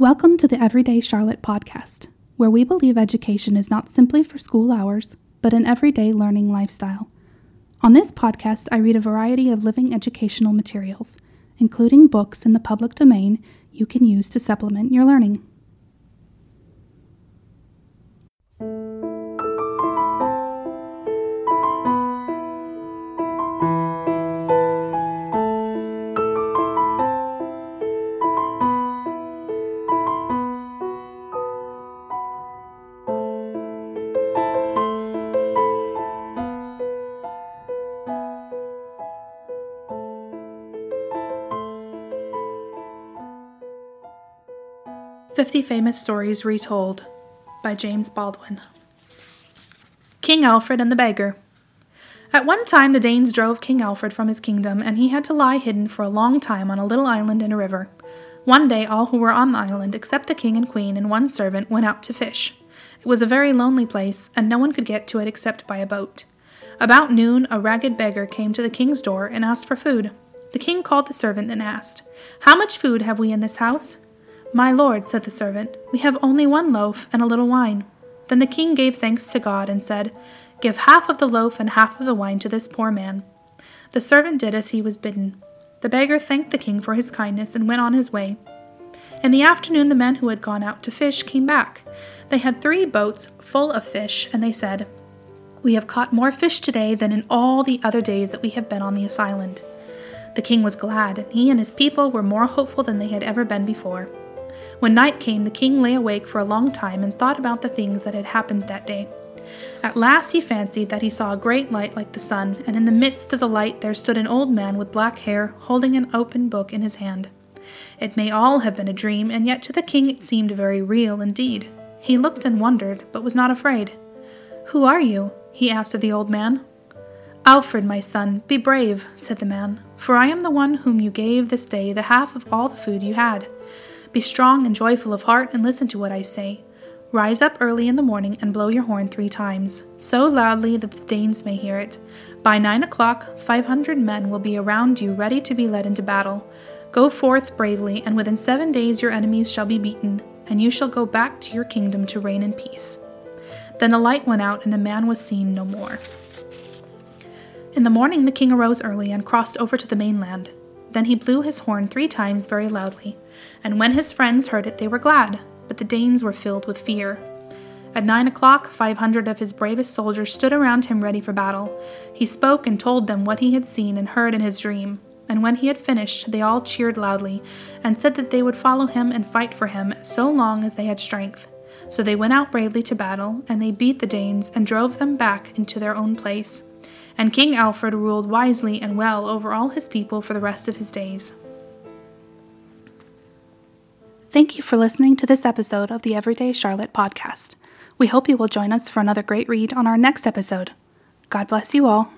Welcome to the Everyday Charlotte podcast, where we believe education is not simply for school hours, but an everyday learning lifestyle. On this podcast, I read a variety of living educational materials, including books in the public domain you can use to supplement your learning. 50 Famous Stories Retold by James Baldwin. King Alfred and the Beggar. At one time, the Danes drove King Alfred from his kingdom, and he had to lie hidden for a long time on a little island in a river. One day, all who were on the island, except the king and queen and one servant, went out to fish. It was a very lonely place, and no one could get to it except by a boat. About noon, a ragged beggar came to the king's door and asked for food. The king called the servant and asked, How much food have we in this house? My lord, said the servant, we have only one loaf and a little wine. Then the king gave thanks to God and said, Give half of the loaf and half of the wine to this poor man. The servant did as he was bidden. The beggar thanked the king for his kindness and went on his way. In the afternoon, the men who had gone out to fish came back. They had three boats full of fish, and they said, We have caught more fish today than in all the other days that we have been on this island. The king was glad, and he and his people were more hopeful than they had ever been before. When night came, the king lay awake for a long time and thought about the things that had happened that day. At last he fancied that he saw a great light like the sun, and in the midst of the light there stood an old man with black hair, holding an open book in his hand. It may all have been a dream, and yet to the king it seemed very real indeed. He looked and wondered, but was not afraid. Who are you? he asked of the old man. Alfred, my son, be brave, said the man, for I am the one whom you gave this day the half of all the food you had. Be strong and joyful of heart, and listen to what I say. Rise up early in the morning and blow your horn three times, so loudly that the Danes may hear it. By nine o'clock, five hundred men will be around you, ready to be led into battle. Go forth bravely, and within seven days your enemies shall be beaten, and you shall go back to your kingdom to reign in peace. Then the light went out, and the man was seen no more. In the morning, the king arose early and crossed over to the mainland. Then he blew his horn three times very loudly, and when his friends heard it, they were glad, but the Danes were filled with fear. At nine o'clock, five hundred of his bravest soldiers stood around him ready for battle. He spoke and told them what he had seen and heard in his dream. And when he had finished, they all cheered loudly, and said that they would follow him and fight for him so long as they had strength. So they went out bravely to battle, and they beat the Danes and drove them back into their own place and King Alfred ruled wisely and well over all his people for the rest of his days. Thank you for listening to this episode of the Everyday Charlotte podcast. We hope you will join us for another great read on our next episode. God bless you all.